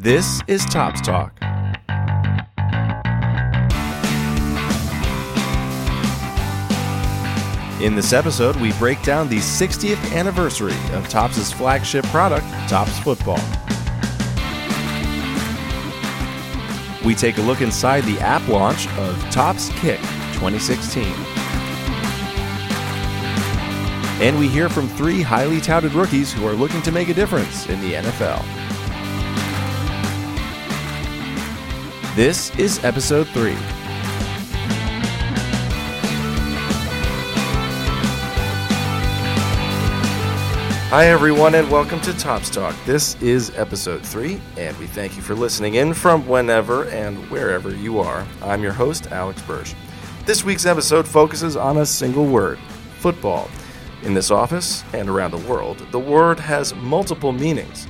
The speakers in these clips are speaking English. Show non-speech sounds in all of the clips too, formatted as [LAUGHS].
This is Topps Talk. In this episode, we break down the 60th anniversary of Topps' flagship product, Topps Football. We take a look inside the app launch of Topps Kick 2016. And we hear from three highly touted rookies who are looking to make a difference in the NFL. This is episode 3. Hi, everyone, and welcome to Topps Talk. This is episode three, and we thank you for listening in from whenever and wherever you are. I'm your host, Alex Bursch. This week's episode focuses on a single word football. In this office and around the world, the word has multiple meanings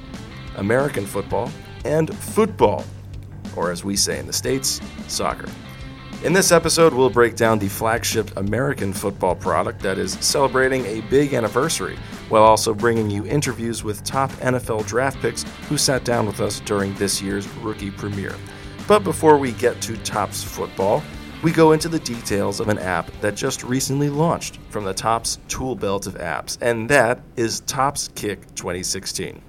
American football and football, or as we say in the States, soccer. In this episode, we'll break down the flagship American football product that is celebrating a big anniversary, while also bringing you interviews with top NFL draft picks who sat down with us during this year's rookie premiere. But before we get to Topps football, we go into the details of an app that just recently launched from the Topps tool belt of apps, and that is Topps Kick 2016.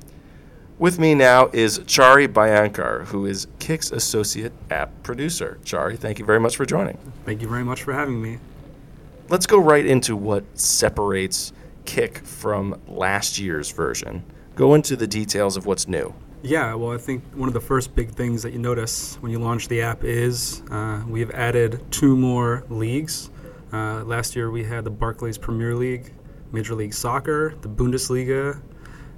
With me now is Chari Bhayankar, who is Kick's associate app producer. Chari, thank you very much for joining. Thank you very much for having me. Let's go right into what separates Kick from last year's version. Go into the details of what's new. Yeah, well, I think one of the first big things that you notice when you launch the app is uh, we've added two more leagues. Uh, last year we had the Barclays Premier League, Major League Soccer, the Bundesliga,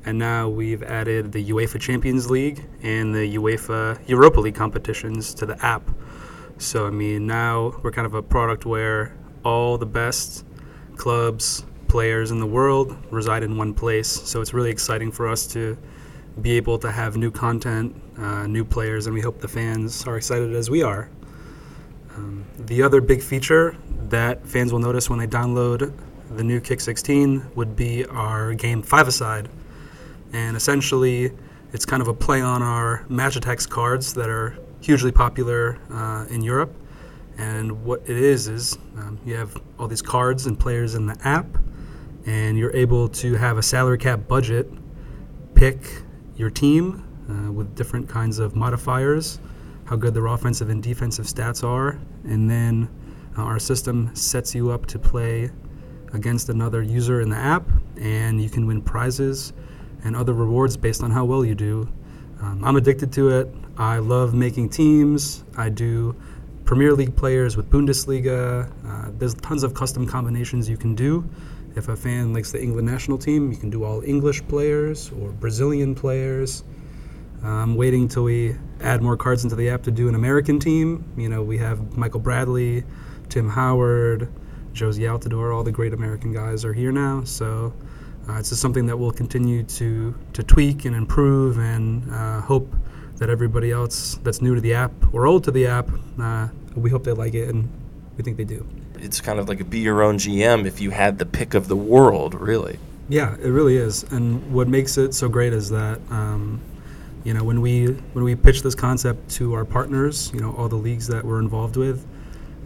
and now we've added the UEFA Champions League and the UEFA Europa League competitions to the app. So, I mean, now we're kind of a product where all the best clubs, players in the world reside in one place. So, it's really exciting for us to be able to have new content, uh, new players, and we hope the fans are excited as we are. Um, the other big feature that fans will notice when they download the new Kick 16 would be our game five aside and essentially it's kind of a play on our Match Attax cards that are hugely popular uh, in Europe. And what it is is um, you have all these cards and players in the app, and you're able to have a salary cap budget, pick your team uh, with different kinds of modifiers, how good their offensive and defensive stats are, and then uh, our system sets you up to play against another user in the app, and you can win prizes and other rewards based on how well you do. Um, I'm addicted to it. I love making teams. I do Premier League players with Bundesliga. Uh, there's tons of custom combinations you can do. If a fan likes the England national team, you can do all English players or Brazilian players. I'm waiting till we add more cards into the app to do an American team. You know, we have Michael Bradley, Tim Howard, Jozy Altidore, all the great American guys are here now. So uh, it's just something that we'll continue to, to tweak and improve and uh, hope that everybody else that's new to the app or old to the app, uh, we hope they like it and we think they do. It's kind of like a be your own GM if you had the pick of the world, really. Yeah, it really is. And what makes it so great is that, um, you know, when we when we pitched this concept to our partners, you know, all the leagues that we're involved with,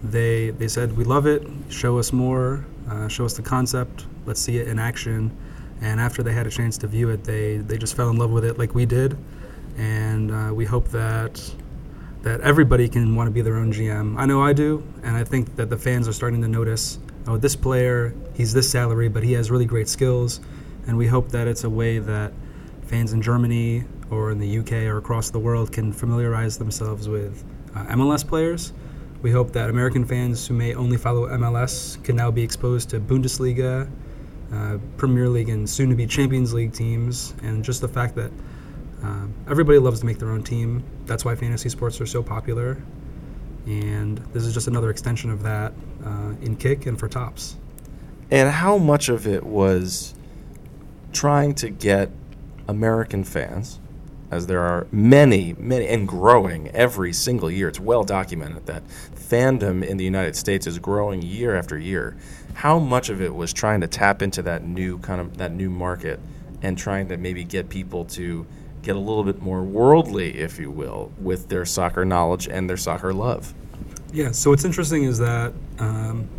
they they said we love it. Show us more. Uh, show us the concept. Let's see it in action and after they had a chance to view it, they they just fell in love with it like we did, and uh, we hope that that everybody can want to be their own GM. I know I do, and I think that the fans are starting to notice. Oh, this player, he's this salary, but he has really great skills, and we hope that it's a way that fans in Germany or in the UK or across the world can familiarize themselves with uh, MLS players. We hope that American fans who may only follow MLS can now be exposed to Bundesliga uh, Premier League and soon to be Champions League teams, and just the fact that uh, everybody loves to make their own team. That's why fantasy sports are so popular. And this is just another extension of that uh, in kick and for Topps. And how much of it was trying to get American fans, as there are many, many, and growing every single year. It's well documented that fandom in the United States is growing year after year how much of it was trying to tap into that new kind of that new market and trying to maybe get people to get a little bit more worldly, if you will, with their soccer knowledge and their soccer love. Yeah. So what's interesting is that um,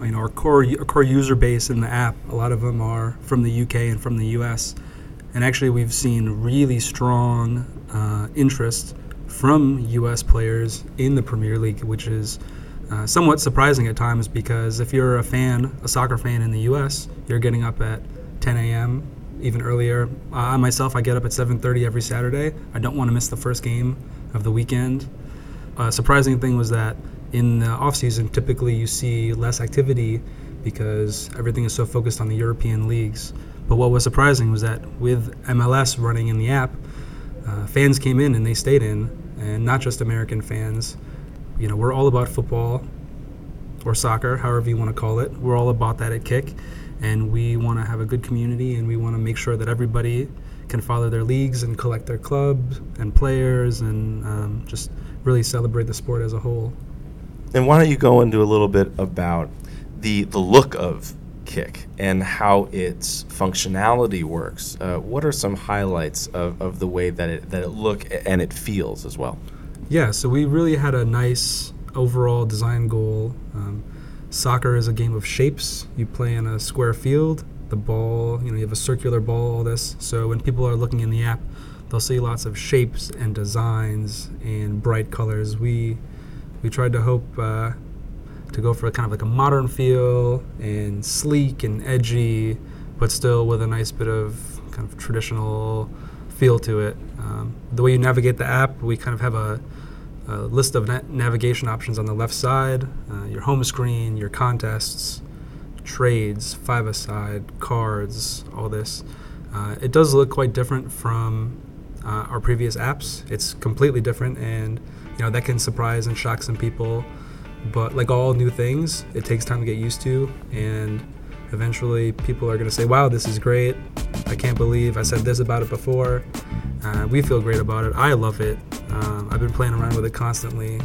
you know our core our core user base in the app, a lot of them are from the UK and from the US, and actually we've seen really strong uh, interest from U.S. players in the Premier League, which is uh, somewhat surprising at times because if you're a fan, a soccer fan in the U.S., you're getting up at 10 a.m. even earlier. I myself, I get up at 7:30 every Saturday. I don't want to miss the first game of the weekend. Uh, surprising thing was that in the off season, typically you see less activity because everything is so focused on the European leagues. But what was surprising was that with MLS running in the app, uh, fans came in and they stayed in, and not just American fans. You know, we're all about football or soccer, however you want to call it. We're all about that at Kick, and we want to have a good community, and we want to make sure that everybody can follow their leagues and collect their clubs and players, and um, just really celebrate the sport as a whole. And why don't you go into a little bit about the the look of Kick and how its functionality works. Uh, what are some highlights of, of the way that it that it look and it feels as well? Yeah, so we really had a nice overall design goal. Um, soccer is a game of shapes. You play in a square field. The ball, you know, you have a circular ball. All this. So when people are looking in the app, they'll see lots of shapes and designs and bright colors. We we tried to hope. Uh, to go for a kind of like a modern feel and sleek and edgy, but still with a nice bit of kind of traditional feel to it. Um, the way you navigate the app, we kind of have a, a list of na- navigation options on the left side uh, your home screen, your contests, trades, five aside, cards, all this. Uh, it does look quite different from uh, our previous apps. It's completely different, and you know that can surprise and shock some people. But like all new things, it takes time to get used to, and eventually people are going to say, "Wow, this is great! I can't believe I said this about it before." Uh, we feel great about it. I love it. Um, I've been playing around with it constantly,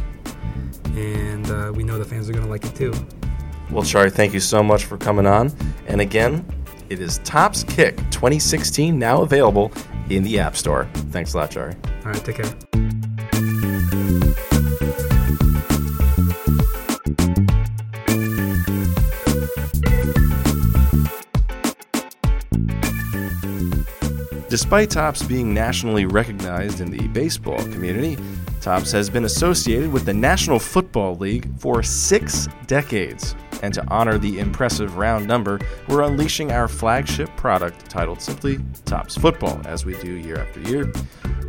and uh, we know the fans are going to like it too. Well, Chari, thank you so much for coming on. And again, it is Topps Kick 2016 now available in the App Store. Thanks a lot, Chari. All right, take care. Despite Topps being nationally recognized in the baseball community, Topps has been associated with the National Football League for six decades. And to honor the impressive round number, we're unleashing our flagship product titled simply Topps Football, as we do year after year.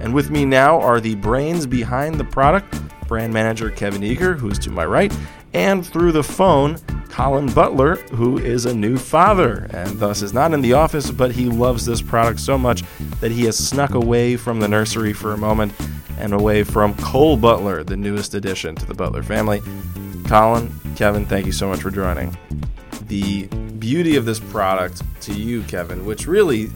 And with me now are the brains behind the product, brand manager Kevin Eager, who's to my right, and through the phone, Colin Butler, who is a new father and thus is not in the office, but he loves this product so much that he has snuck away from the nursery for a moment and away from Cole Butler, the newest addition to the Butler family. Colin, Kevin, thank you so much for joining. The beauty of this product to you, Kevin, which really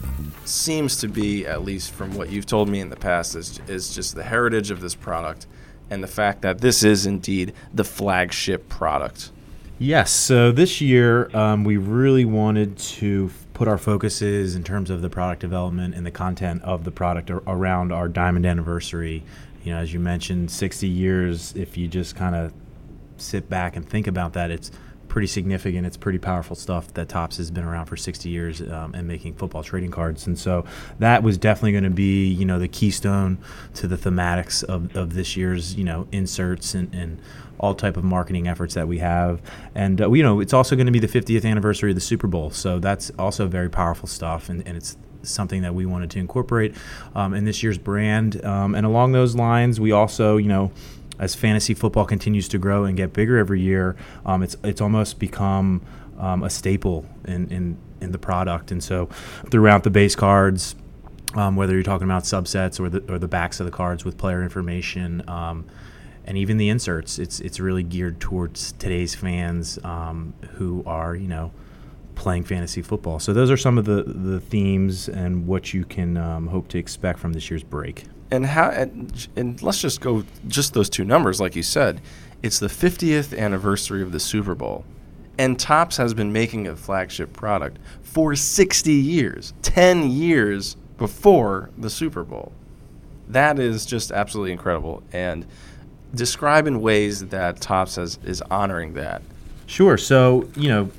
seems to be, at least from what you've told me in the past, is, is just the heritage of this product and the fact that this is indeed the flagship product. Yes. So this year, um, we really wanted to put our focuses in terms of the product development and the content of the product ar- around our diamond anniversary. You know, as you mentioned, 60 years. If you just kind of sit back and think about that, it's pretty significant. It's pretty powerful stuff that Topps has been around for 60 years um, and making football trading cards. And so that was definitely going to be, you know, the keystone to the thematics of, of this year's, you know, inserts and, and all type of marketing efforts that we have. And, uh, you know, it's also going to be the 50th anniversary of the Super Bowl. So that's also very powerful stuff. And, and it's something that we wanted to incorporate um, in this year's brand. Um, and along those lines, we also, you know, as fantasy football continues to grow and get bigger every year, um, it's it's almost become um, a staple in, in in the product. And so, throughout the base cards, um, whether you're talking about subsets or the or the backs of the cards with player information, um, and even the inserts, it's it's really geared towards today's fans um, who are you know playing fantasy football. So those are some of the the themes and what you can um, hope to expect from this year's break and how and, and let's just go just those two numbers like you said it's the 50th anniversary of the super bowl and Topps has been making a flagship product for 60 years 10 years before the super bowl that is just absolutely incredible. And describe in ways that Topps has, is honoring that. Sure. So, you know,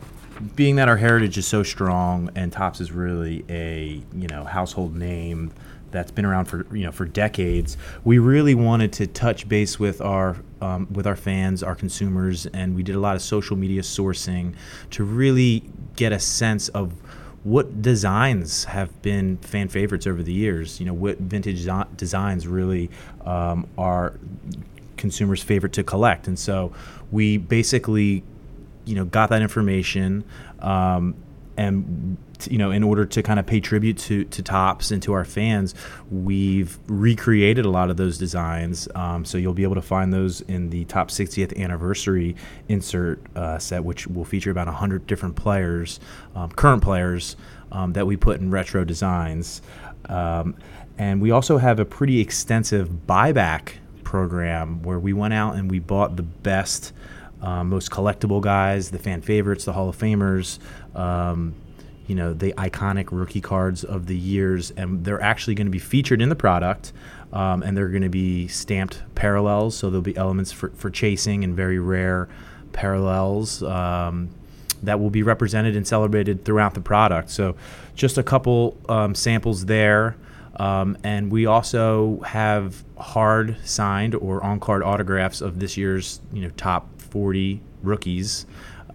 being that our heritage is so strong and Topps is really a, you know, household name that's been around for, you know, for decades, we really wanted to touch base with our um, with our fans, our consumers, and we did a lot of social media sourcing to really get a sense of what designs have been fan favorites over the years. You know, what vintage designs really um, are consumers' favorite to collect, and so we basically, you know, got that information. Um, and you know, in order to kind of pay tribute to to Topps and to our fans, we've recreated a lot of those designs. Um, so you'll be able to find those in the Topps 60th anniversary insert uh, set, which will feature about 100 different players, um, current players um, that we put in retro designs. Um, and we also have a pretty extensive buyback program where we went out and we bought the best. Uh, most collectible guys, the fan favorites, the Hall of Famers, um, you know the iconic rookie cards of the years, and they're actually going to be featured in the product, um, and they're going to be stamped parallels, so there'll be elements for, for chasing and very rare parallels um, that will be represented and celebrated throughout the product. So, just a couple um, samples there. Um, and we also have hard signed or on card autographs of this year's you know top 40 rookies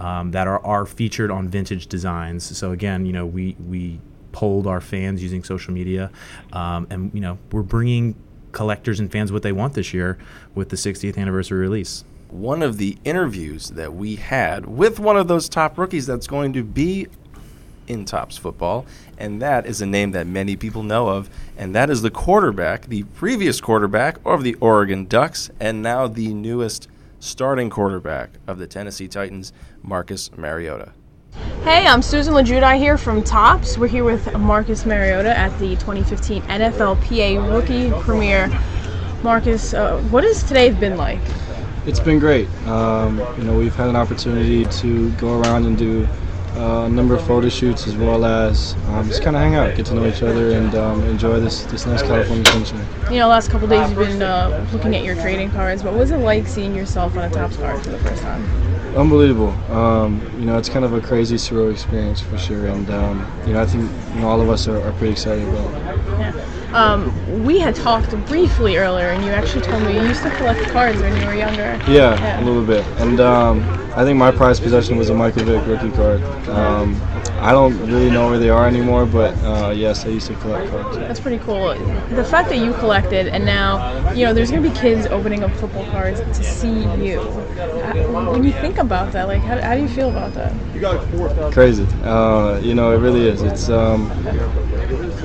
um, that are, are featured on vintage designs. So again, you know, we we polled our fans using social media, um, and you know, we're bringing collectors and fans what they want this year with the 60th anniversary release. One of the interviews that we had with one of those top rookies that's going to be in Topps football, and that is a name that many people know of, and that is the quarterback, the previous quarterback of the Oregon Ducks, and now the newest starting quarterback of the Tennessee Titans, Marcus Mariota. Hey, I'm Susan LaJudi here from Topps. We're here with Marcus Mariota at the 2015 NFLPA Rookie Premiere. Marcus, uh, what has today been like? It's been great. Um, you know, we've had an opportunity to go around and do a number of photo shoots as well as um, just kind of hang out, get to know each other, and um, enjoy this this nice California sunshine. You know, last couple days you've been uh, looking at your trading cards. What was it like seeing yourself on a Topps card for the first time? Unbelievable. Um, you know, it's kind of a crazy, surreal experience for sure, and um, you know, I think you know, all of us are, are pretty excited about it. Yeah. Um, we had talked briefly earlier, and you actually told me you used to collect cards when you were younger. Yeah, yeah. a little bit. And um, I think my prized possession was a Michael Vick rookie card. Um, I don't really know where they are anymore, but uh, yes, I used to collect cards. That's pretty cool. The fact that you collected, and now you know, there's gonna be kids opening up football cards to see you. When you think about that, like, how, how do you feel about that? Crazy. Uh, you know, it really is. It's um,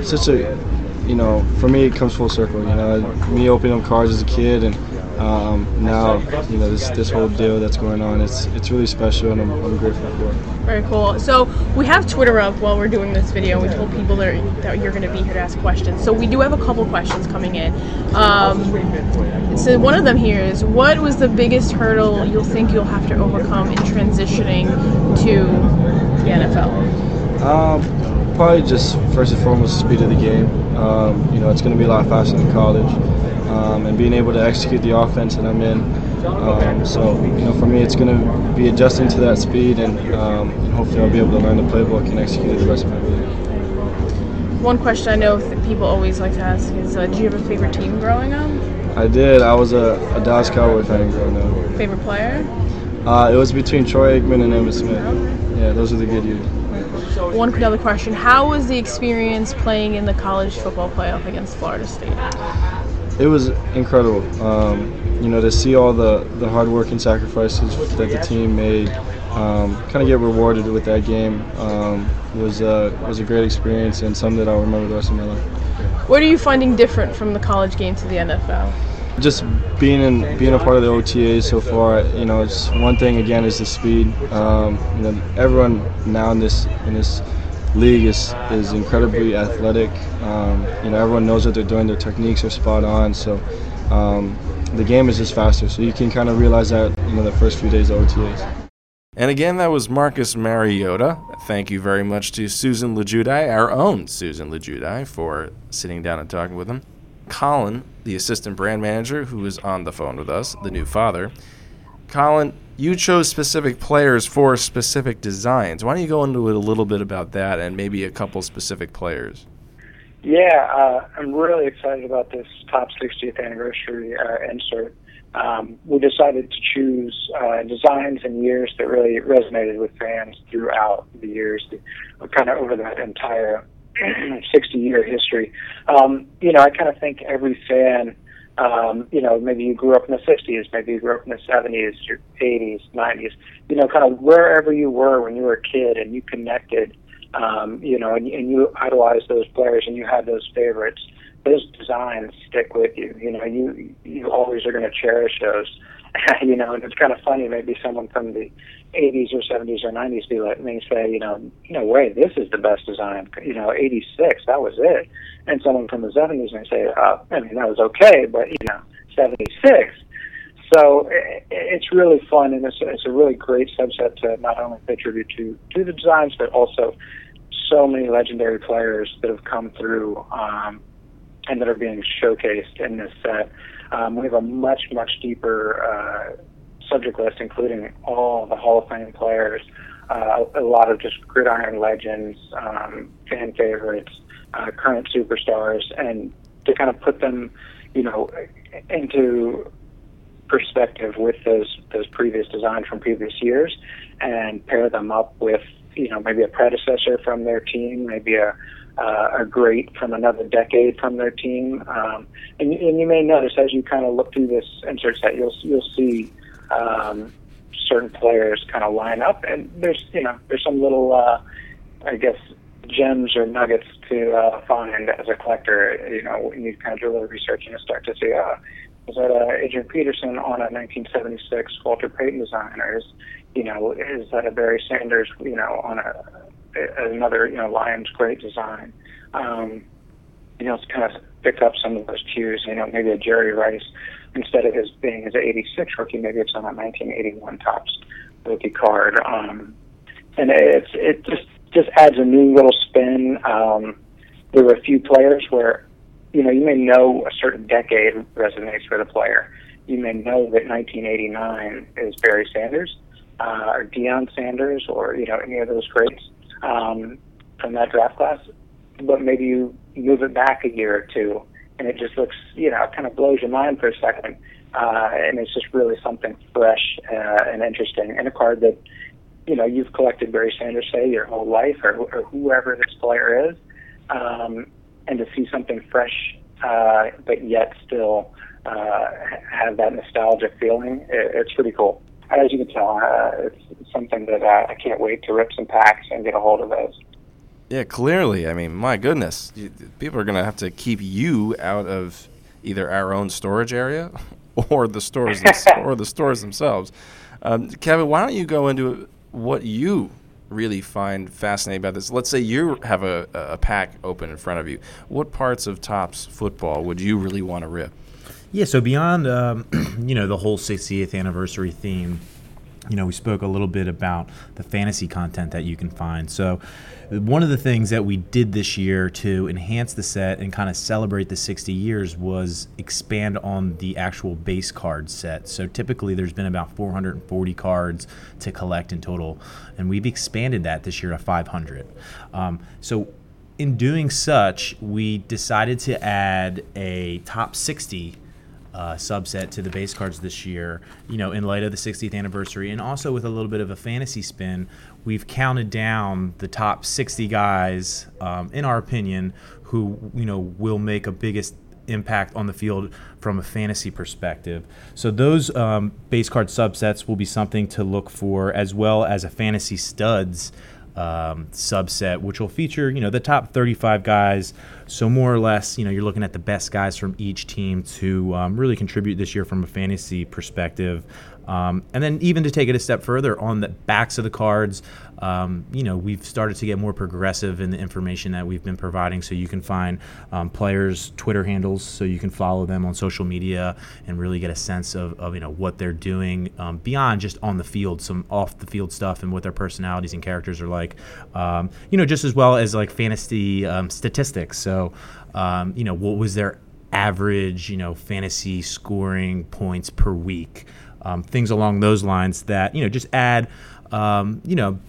such a you know, for me, it comes full circle. You know, me opening up cards as a kid, and um, now, you know, this this whole deal that's going on, it's it's really special, and I'm, I'm grateful for it. Very cool. So we have Twitter up while we're doing this video. We told people that, that you're going to be here to ask questions. So we do have a couple questions coming in. Um, so one of them here is, what was the biggest hurdle you'll think you'll have to overcome in transitioning to the NFL? Um, probably just first and foremost the speed of the game. Um, you know, it's going to be a lot faster than college, um, and being able to execute the offense that I'm in. Um, so, you know, for me, it's going to be adjusting to that speed, and, um, and, hopefully, I'll be able to learn the playbook and execute it the rest of my life. One question I know people always like to ask is, uh, do you have a favorite team growing up? I did. I was a, a Dallas Cowboy fan growing up. Favorite player? Uh, it was between Troy Aikman and Emmitt Smith. Yeah, those are the good years. One other question: How was the experience playing in the college football playoff against Florida State? It was incredible. Um, you know, to see all the, the hard work and sacrifices that the team made, um, kind of get rewarded with that game um, was uh, was a great experience and something that I'll remember the rest of my life. What are you finding different from the college game to the NFL? Just being in being a part of the OTAs so far, you know, it's one thing again is the speed. Um, you know, everyone now in this in this league is is incredibly athletic. Um, you know, everyone knows what they're doing. Their techniques are spot on. So um, the game is just faster. So you can kind of realize that you know the first few days of OTAs. And again, that was Marcus Mariota. Thank you very much to Susan LaJudi, our own Susan LaJudi, for sitting down and talking with him. Colin, the assistant brand manager, who is on the phone with us, the new father. Colin, you chose specific players for specific designs. Why don't you go into it a little bit about that and maybe a couple specific players? Yeah, uh, I'm really excited about this Topps 60th anniversary uh, insert. Um, we decided to choose uh, designs and years that really resonated with fans throughout the years, kind of over that entire [CLEARS THROAT] 60 year history. Um, you know, I kind of think every fan um, you know, maybe you grew up in the 60s, maybe you grew up in the 70s, your 80s, 90s, you know, kind of wherever you were when you were a kid and you connected, um, you know, and, and you idolized those players and you had those favorites, those designs stick with you. You know, you you always are going to cherish those. [LAUGHS] you know, and it's kind of funny. Maybe someone from the 80s or 70s or 90s be like, may say, you know, no way, this is the best design. You know, 86, that was it and someone from the 70s may say, uh, I mean, that was okay, but, you know, 76. So it, it's really fun, and it's, it's a really great subset to not only pay tribute to, to the designs, but also so many legendary players that have come through um, and that are being showcased in this set. Um, we have a much, much deeper uh, subject list, including all the Hall of Fame players, uh, a lot of just gridiron legends, um, fan favorites, uh, current superstars and to kind of put them, you know, into perspective with those those previous designs from previous years and pair them up with you know maybe a predecessor from their team maybe a uh, a great from another decade from their team um, and, and you may notice as you kind of look through this insert set you'll you'll see um, certain players kind of line up and there's you know there's some little uh, I guess gems or nuggets to uh, find as a collector. You know, when you kind of do a little research and you start to see, uh, is that uh, Adrian Peterson on a 1976 Walter Payton design, or is you know, is that a Barry Sanders, you know, on a, another you know Lions great design? Um, you know, it's kind of pick up some of those cues. You know, maybe a Jerry Rice instead of his being his 86 rookie, maybe it's on a 1981 Topps rookie card. Um, and it's it just just adds a new little spin. Um, there were a few players where, you know, you may know a certain decade resonates with a player. You may know that 1989 is Barry Sanders, uh, or Deion Sanders, or you know any of those greats um, from that draft class. But maybe you move it back a year or two, and it just looks, you know, kind of blows your mind for a second, uh, and it's just really something fresh uh, and interesting, and a card that you know you've collected Barry Sanders say your whole life, or, or whoever this player is, um, and to see something fresh, uh, but yet still uh, have that nostalgic feeling, it, it's pretty cool. As you can tell, uh, it's something that uh, I can't wait to rip some packs and get a hold of those. Yeah, clearly. I mean, my goodness, you, people are going to have to keep you out of either our own storage area [LAUGHS] or the stores [LAUGHS] or the stores themselves. Um, Kevin, why don't you go into what you really find fascinating about this. Let's say you have a, a pack open in front of you. What parts of Topps football would you really want to rip? Yeah, so beyond um, [CLEARS THROAT] you know the whole 60th anniversary theme, you know we spoke a little bit about the fantasy content that you can find. So one of the things that we did this year to enhance the set and kind of celebrate the 60 years was expand on the actual base card set. So typically there's been about 440 cards to collect in total, and we've expanded that this year to 500. Um, so in doing such, we decided to add a top 60 uh, subset to the base cards this year, you know, in light of the 60th anniversary, and also with a little bit of a fantasy spin, we've counted down the top 60 guys, um, in our opinion, who you know will make a biggest impact on the field from a fantasy perspective. So those um, base card subsets will be something to look for, as well as a fantasy studs um, subset, which will feature you know the top 35 guys. So more or less, you know, you're looking at the best guys from each team to um, really contribute this year from a fantasy perspective. Um, and then even to take it a step further on the backs of the cards, um, you know, we've started to get more progressive in the information that we've been providing. So you can find um, players' Twitter handles, so you can follow them on social media and really get a sense of, of you know what they're doing um, beyond just on the field, some off the field stuff and what their personalities and characters are like. Um, you know, just as well as like fantasy um, statistics. So, you know, what was their average, you know, fantasy scoring points per week, um, things along those lines that you know just add, um, you know,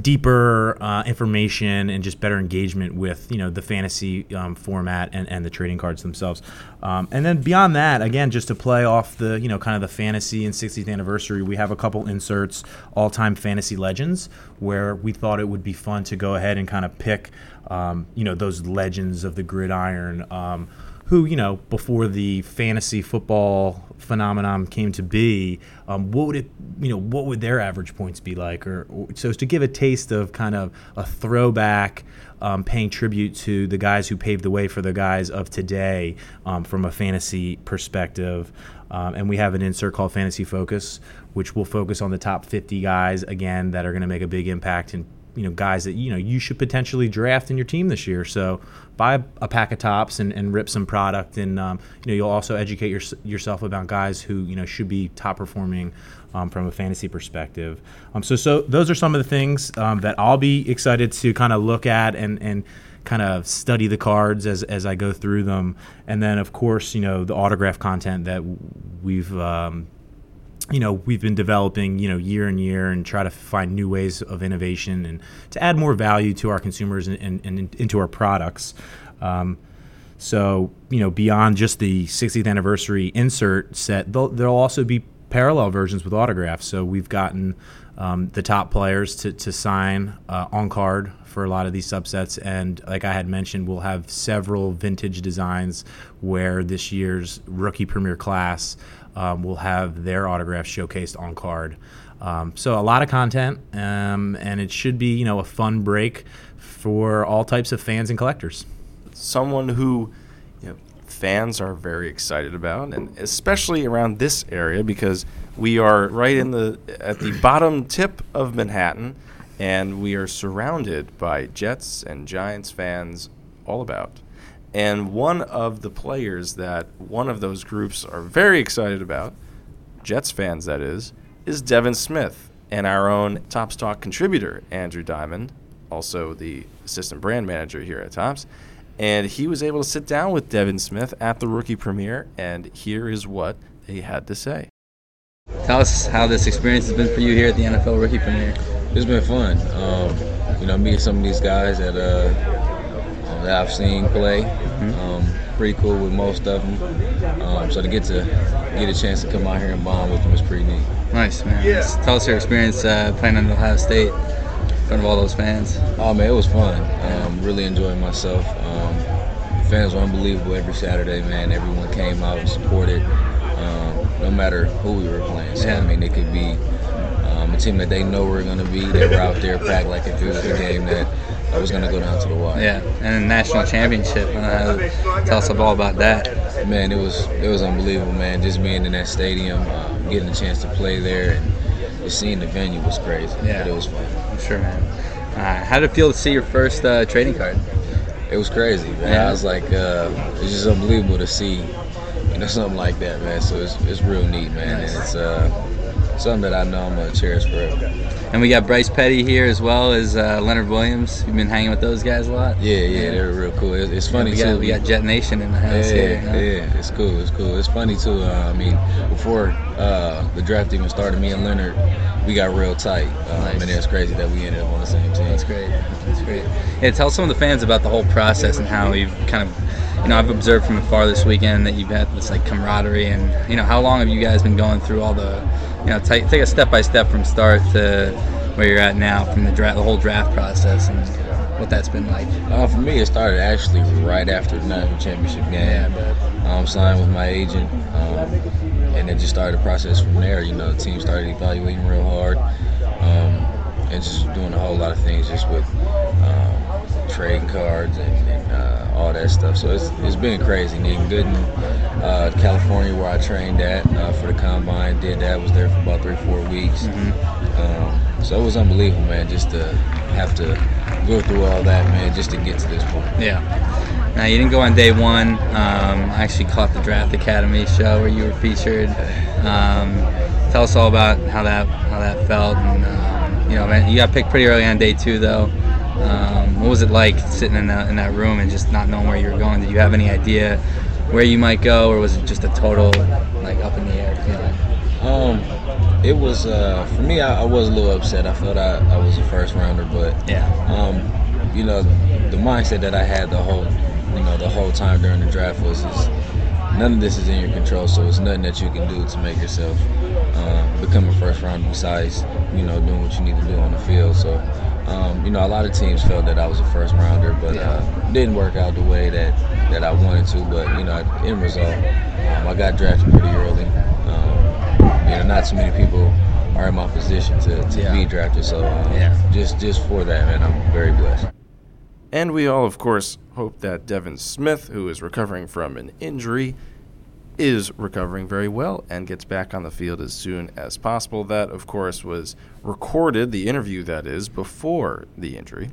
deeper uh, information and just better engagement with you know the fantasy um, format and, and the trading cards themselves. Um, and then beyond that again just to play off the you know kind of the fantasy and 60th anniversary we have a couple inserts all-time fantasy legends where we thought it would be fun to go ahead and kind of pick um, you know those legends of the gridiron um, who you know before the fantasy football phenomenon came to be, um, what would it you know what would their average points be like? Or, or so to give a taste of kind of a throwback, um, paying tribute to the guys who paved the way for the guys of today um, from a fantasy perspective. Um, and we have an insert called Fantasy Focus, which will focus on the top 50 guys again that are going to make a big impact in you know guys that you know you should potentially draft in your team this year. So buy a pack of Topps and, and rip some product, and um, you know you'll also educate your, yourself about guys who you know should be top performing um, from a fantasy perspective. Um, so so those are some of the things um, that I'll be excited to kind of look at and and kind of study the cards as, as I go through them. And then, of course, you know, the autograph content that we've um, you know we've been developing you know year and year and try to find new ways of innovation and to add more value to our consumers and, and, and into our products. Um, so you know beyond just the 60th anniversary insert set there'll, also be parallel versions with autographs. So we've gotten um, the top players to, to sign uh, on card for a lot of these subsets. And like i had mentioned we'll have several vintage designs where this year's rookie premier class um, will have their autographs showcased on card. Um, so a lot of content, um, and it should be you know a fun break for all types of fans and collectors. Someone who you know, fans are very excited about, and especially around this area because we are right in the at the bottom tip of Manhattan, and we are surrounded by Jets and Giants fans all about. And one of the players that one of those groups are very excited about, Jets fans that is, is Devin Smith and our own Topps Talk contributor, Andrew Diamond, also the assistant brand manager here at Topps. And he was able to sit down with Devin Smith at the rookie premiere, and here is what they had to say. Tell us how this experience has been for you here at the NFL rookie premiere. It's been fun. Um, you know, meeting some of these guys that uh, that I've seen play. Mm-hmm. Um, pretty cool with most of them. Um, so to get to get a chance to come out here and bond with them is pretty neat. Nice, man. Yeah. Tell us your experience uh, playing on Ohio State in front of all those fans. Oh man, it was fun. Um, really enjoying myself. Um, fans were unbelievable every Saturday, man. Everyone came out and supported, um, no matter who we were playing. So yeah. I mean, it could be um, a team that they know we're going to be. They were out there packed like if it was a game that I was going to go down to the wire. Yeah, and a national championship. Uh, tell us all about that. Man, it was it was unbelievable, man. Just being in that stadium, uh, getting a chance to play there, and just seeing the venue was crazy. Yeah, but it was fun. I'm sure, man. Uh, how did it feel to see your first uh, trading card? It was crazy, man. Yeah. I was like, uh, it's just unbelievable to see, you know, something like that, man. So it's, it's real neat, man, nice. and it's uh, something that I know I'm gonna cherish forever. And we got Bryce Petty here as well as uh, Leonard Williams. You've been hanging with those guys a lot. Yeah, yeah, they're real cool. It's, it's funny yeah, we got, too. We got Jet Nation in the house yeah, here. Yeah, it's cool. It's cool. It's funny too. Uh, I mean, before uh, the draft even started, me and Leonard, we got real tight, um, nice. and it's crazy that we ended up on the same team. That's great. That's great. Yeah, tell some of the fans about the whole process and how you've kind of you know, I've observed from afar this weekend that you've had this like camaraderie, and you know, how long have you guys been going through all the, you know, take, take a step by step from start to where you're at now from the draft, the whole draft process, and what that's been like? Uh, for me, it started actually right after the national championship game. Yeah, um, signed with my agent, um, and it just started the process from there. You know, the team started evaluating real hard, um, and just doing a whole lot of things just with um, trading cards and, and all that stuff. So it's, it's been crazy. Getting good in uh, California, where I trained at uh, for the combine, did that. Was there for about three, four weeks. Mm-hmm. Um, so it was unbelievable, man, just to have to go through all that, man, just to get to this point. Yeah. Now you didn't go on day one. Um, I actually caught the Draft Academy show where you were featured. Um, tell us all about how that how that felt, and um, you know, man, you got picked pretty early on day two, though. Um, what was it like sitting in, in that room and just not knowing where you were going? Did you have any idea where you might go, or was it just a total like up in the air feeling? Um, it was uh, for me. I, I, was a little upset. I felt I, I was a first rounder, but yeah. Um, you know, the mindset that I had the whole, you know, the whole time during the draft was is none of this is in your control. So it's nothing that you can do to make yourself uh, become a first rounder. Besides, you know, doing what you need to do on the field. So. Um, you know, a lot of teams felt that I was a first rounder, but uh, didn't work out the way that, that I wanted to. But you know, in result, um, I got drafted pretty early. Um, you know, not too many people are in my position to, to yeah. be drafted. So um, yeah. just just for that, man, I'm very blessed. And we all, of course, hope that Devin Smith, who is recovering from an injury, is recovering very well and gets back on the field as soon as possible. That, of course, was recorded, the interview that is, before the injury.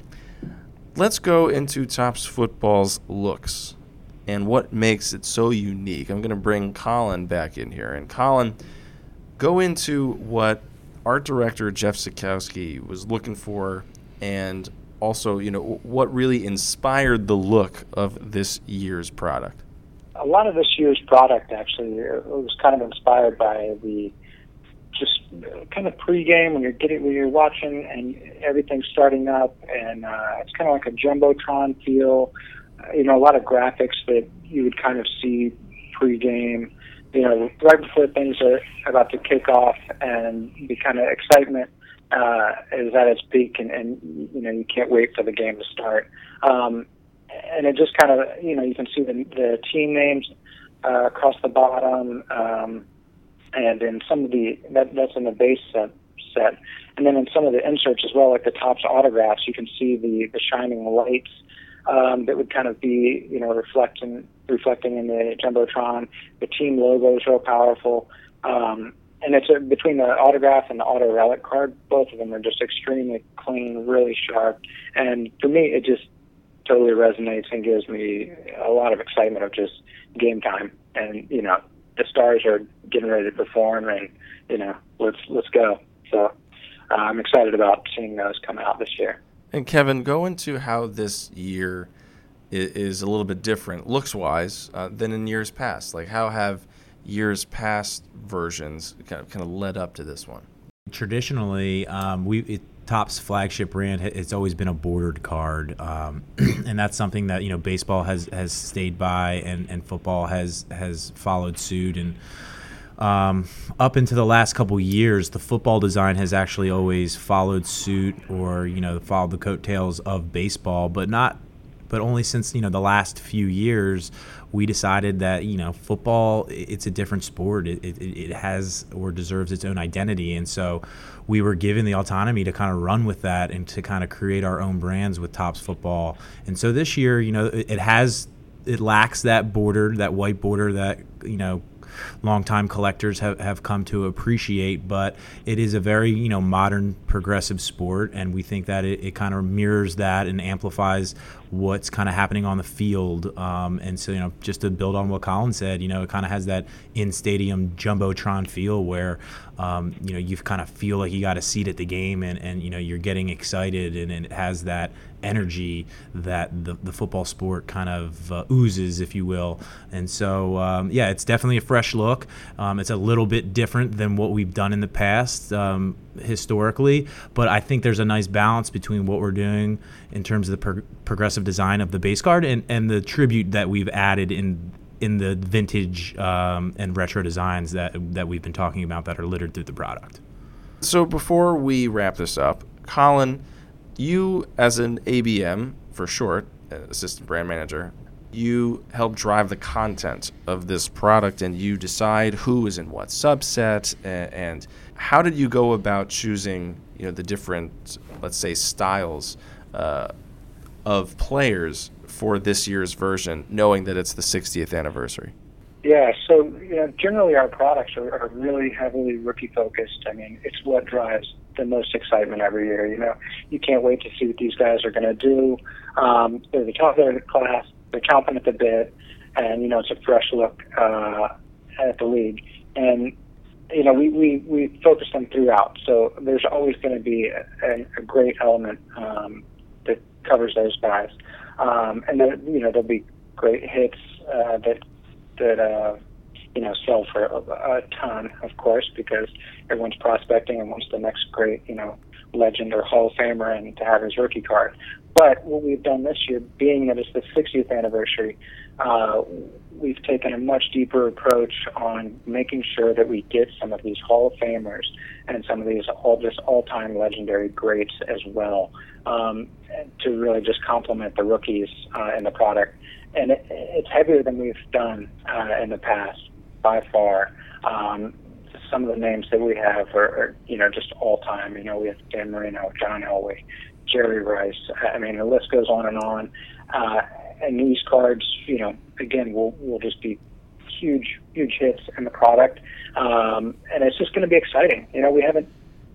Let's go into Topps Football's looks and what makes it so unique. I'm going to bring Colin back in here. And Colin, go into what art director Jeff Sikowski was looking for and also, you know, what really inspired the look of this year's product a lot of this year's product actually was kind of inspired by the just kind of pregame when you're getting when you're watching and everything's starting up and uh, it's kind of like a jumbotron feel. Uh, you know, a lot of graphics that you would kind of see pregame. You know, right before things are about to kick off and the kind of excitement uh, is at its peak, and, and you know you can't wait for the game to start. Um, and it just kind of you know you can see the, the team names uh, across the bottom, um, and in some of the that, that's in the base set, set, and then in some of the inserts as well, like the Topps autographs, you can see the the shining lights um, that would kind of be you know reflecting reflecting in the jumbotron. The team logo is real powerful. Um, and it's a, between the autograph and the auto relic card, both of them are just extremely clean, really sharp. And for me, it just totally resonates and gives me a lot of excitement of just game time. And you know, the stars are getting ready to perform, and you know, let's let's go. So uh, I'm excited about seeing those come out this year. And Kevin, go into how this year is, a little bit different, looks wise, uh, than in years past. Like, how have years past versions kind of, kind of led up to this one? Traditionally, um, we it, Topps flagship brand. It's always been a bordered card, um, [CLEARS THROAT] and that's something that you know baseball has has stayed by, and, and football has has followed suit. And um, up into the last couple years, the football design has actually always followed suit, or you know, followed the coattails of baseball, but not but only since you know the last few years we decided that you know football it's a different sport it, it, it, has or deserves its own identity and so we were given the autonomy to kind of run with that and to kind of create our own brands with Topps football. And so this year you know it, it has it lacks that border that white border that you know longtime collectors have, have come to appreciate. But it is a very you know modern progressive sport, and we think that it, it kind of mirrors that and amplifies what's kind of happening on the field. Um, and so you know just to build on what Colin said, you know it kind of has that in stadium jumbotron feel where um, you know you kind of feel like you got a seat at the game and, and you know you're getting excited and, and it has that energy that the, the football sport kind of uh, oozes, if you will. And so, um, yeah, it's definitely a fresh look. Um, it's a little bit different than what we've done in the past um, historically, but I think there's a nice balance between what we're doing in terms of the pro- progressive design of the base card and, and the tribute that we've added in in the vintage um, and retro designs that that we've been talking about that are littered through the product. So before we wrap this up, Colin you, as an ABM for short, assistant brand manager, you help drive the content of this product and you decide who is in what subset and, and how did you go about choosing you know the different let's say styles uh, of players for this year's version knowing that it's the 60th anniversary yeah, so you know, generally our products are, are really heavily rookie focused. I mean, it's what drives the most excitement every year. You know, you can't wait to see what these guys are going to do. Um, they're the top of the class. They're chomping at the bit, and you know, it's a fresh look uh, at the league. And you know, we we we focus them throughout. So there's always going to be a, a great element um, that covers those guys, um, and then you know there'll be great hits uh, that that uh, you know sell for a, a ton, of course, because everyone's prospecting and wants the next great you know legend or Hall of Famer and to have his rookie card. But what we've done this year, being that it's the 60th anniversary, uh, we've taken a much deeper approach on making sure that we get some of these Hall of Famers and some of these all just all-time legendary greats as well um, to really just complement the rookies uh, in the product. And it, it's heavier than we've done uh, in the past by far. Um, some of the names that we have are, are you know just all time. You know, we have Dan Marino, John Elway, Jerry Rice. I mean, the list goes on and on. Uh, and these cards, you know, again, will will just be huge, huge hits in the product, um, and it's just going to be exciting. You know, we haven't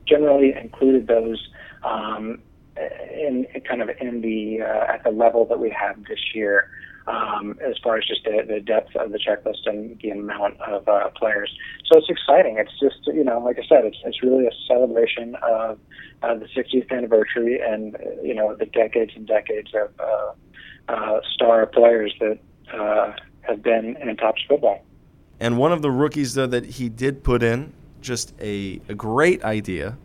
generally included those um, in, in kind of in the uh, at the level that we have this year um, as far as just the, the depth of the checklist and the amount of uh, players. So it's exciting. It's just you know, like I said, it's it's really a celebration of uh, the 60th anniversary and you know the decades and decades of uh, uh, star players that uh, have been in Topps football. And one of the rookies though that he did put in, just a, a great idea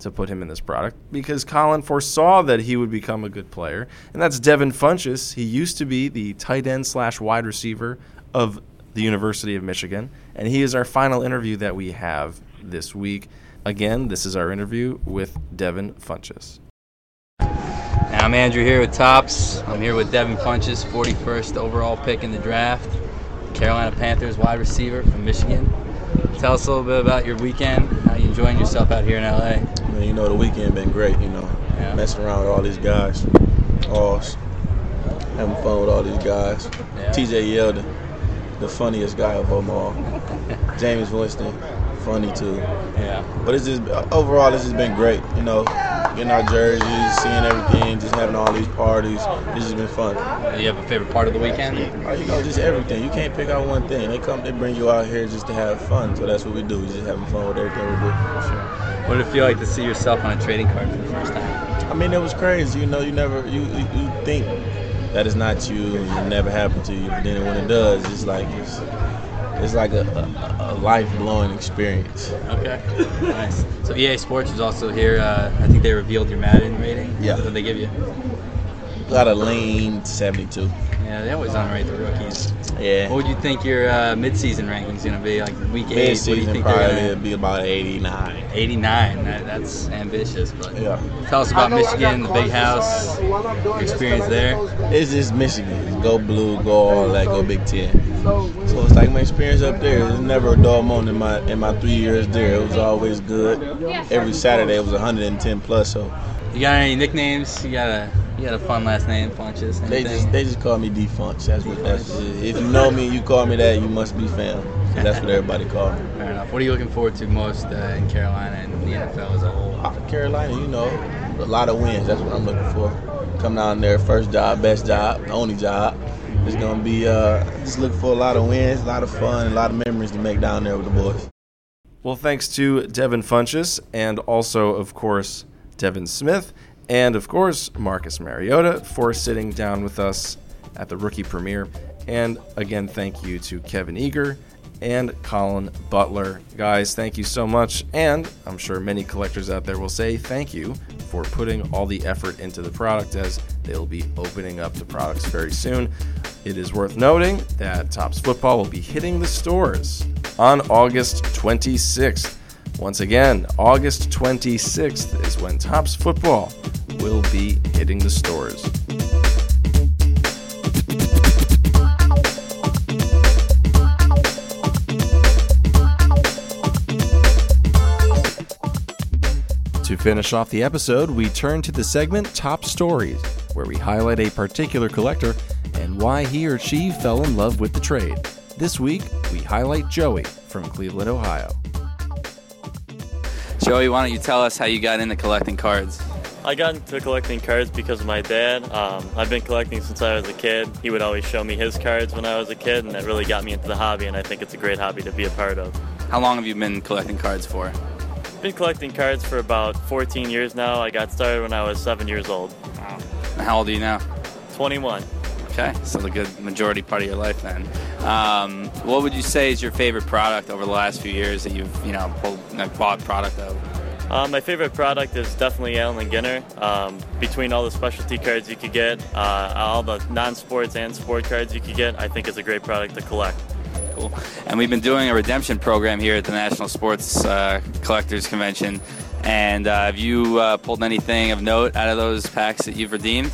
to put him in this product because Colin foresaw that he would become a good player, and that's Devin Funchess. He used to be the tight end slash wide receiver of the University of Michigan, and he is our final interview that we have this week. Again, this is our interview with Devin Funchess. I'm Andrew here with Topps. I'm here with Devin Funchess, 41st overall pick in the draft, Carolina Panthers wide receiver from Michigan. Tell us a little bit about your weekend. Enjoying yourself out here in LA? Man, you know the weekend been great. You know, Yeah. messing around with all these guys, all having fun with all these guys. Yeah. T.J. Yeldon, the funniest guy of them all. [LAUGHS] Jameis Winston, funny too. Yeah. But it's just overall, it's just been great. You know, getting our jerseys, seeing everything, just having all these parties. It's just been fun. Do you have a favorite part of the weekend? Uh, You know, just everything. You can't pick out one thing. They come, they bring you out here just to have fun. So that's what we do. We just having fun with everything we do. What did it feel like to see yourself on a trading card for the first time? I mean, it was crazy. You know, you never you you, you think that is not you it never happened to you, but then when it does, it's like it's it's like a, a, a life blowing experience. Okay. nice. So EA Sports is also here. Uh, I think they revealed your Madden rating. Yeah. What did they give you? Got a lean 72. Yeah, they always underrate the rookies. Yeah. What would you think your uh, midseason ranking's gonna be? Like week eight? What do you Mid-season think probably gonna? be about 89. 89. That, that's ambitious, but Yeah. tell us about Michigan, the big house, your experience there. It's just Michigan. Go blue, go all that, go Big Ten. So it's like my experience up there. There's never a dull moment in my in my three years there. It was always good. Every Saturday it was 110 plus. So You got any nicknames? You got a you got a fun last name, Funchess? they just they just call me Defunch. That's what that's. If you know me, you call me that. You must be fam. That's what everybody call me. Fair enough. What are you looking forward to most uh, in Carolina and the NFL as a whole? Uh, Carolina, you know, a lot of wins. That's what I'm looking for. Come down there, first job, best job, only job. It's gonna be uh, just looking for a lot of wins, a lot of fun, a lot of memories to make down there with the boys. Well, thanks to Devin Funchess and also, of course, Devin Smith and, of course, Marcus Mariota for sitting down with us at the rookie premiere. And again, thank you to Kevin Eager and Colin Butler. Guys, thank you so much. And I'm sure many collectors out there will say thank you for putting all the effort into the product as they'll be opening up the products very soon. It is worth noting that Topps Football will be hitting the stores on August 26th. Once again, August 26th is when Topps Football will be hitting the stores. To finish off the episode, we turn to the segment Top Stories, where we highlight a particular collector and why he or she fell in love with the trade. This week, we highlight Joey from Cleveland, Ohio. Joey, why don't you tell us how you got into collecting cards? I got into collecting cards because of my dad. Um, I've been collecting since I was a kid. He would always show me his cards when I was a kid, and that really got me into the hobby, and I think it's a great hobby to be a part of. How long have you been collecting cards for? Been collecting cards for about 14 years now. I got started when I was seven years old. And how old are you now? 21. Okay, so the good majority part of your life then. Um, what would you say is your favorite product over the last few years that you've you know pulled, bought product of? Uh, my favorite product is definitely Allen Ginter. Um, between all the specialty cards you could get, uh, all the non-sports and sport cards you could get, I think it's a great product to collect. Cool. And we've been doing a redemption program here at the National Sports uh, Collectors Convention. And uh, have you uh, pulled anything of note out of those packs that you've redeemed?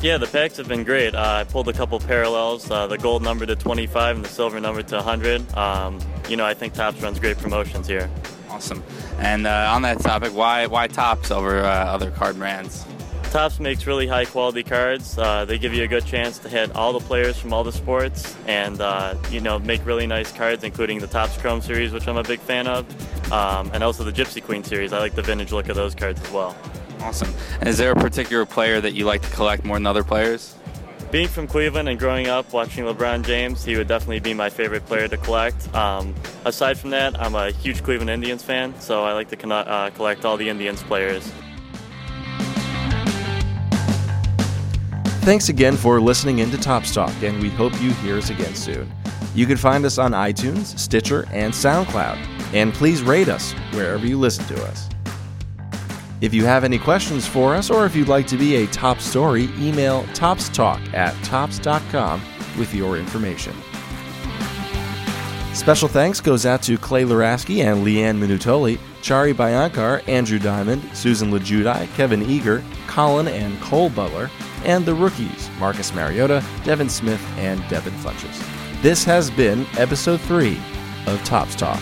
Yeah, the packs have been great. Uh, I pulled a couple parallels, uh, the gold number to 25 and the silver number to 100. Um, you know, I think Topps runs great promotions here. Awesome. And uh, on that topic, why why Topps over uh, other card brands? Topps makes really high quality cards. Uh, they give you a good chance to hit all the players from all the sports, and uh, you know make really nice cards, including the Topps Chrome series, which I'm a big fan of, um, and also the Gypsy Queen series. I like the vintage look of those cards as well. Awesome. And is there a particular player that you like to collect more than other players? Being from Cleveland and growing up watching LeBron James, he would definitely be my favorite player to collect. Um, aside from that, I'm a huge Cleveland Indians fan, so I like to con- uh, collect all the Indians players. Thanks again for listening in to Topps Talk, and we hope you hear us again soon. You can find us on iTunes, Stitcher, and SoundCloud, and please rate us wherever you listen to us. If you have any questions for us, or if you'd like to be a top story, email toppstalk at topps.com with your information. Special thanks goes out to Clay Luraschi and Leanne Minutoli, Chari Bayankar, Andrew Diamond, Susan Lulgjuraj, Kevin Eager, Colin and Cole Butler, and the rookies, Marcus Mariota, Devin Smith, and Devin Funchess. This has been episode 3 of Topps Talk.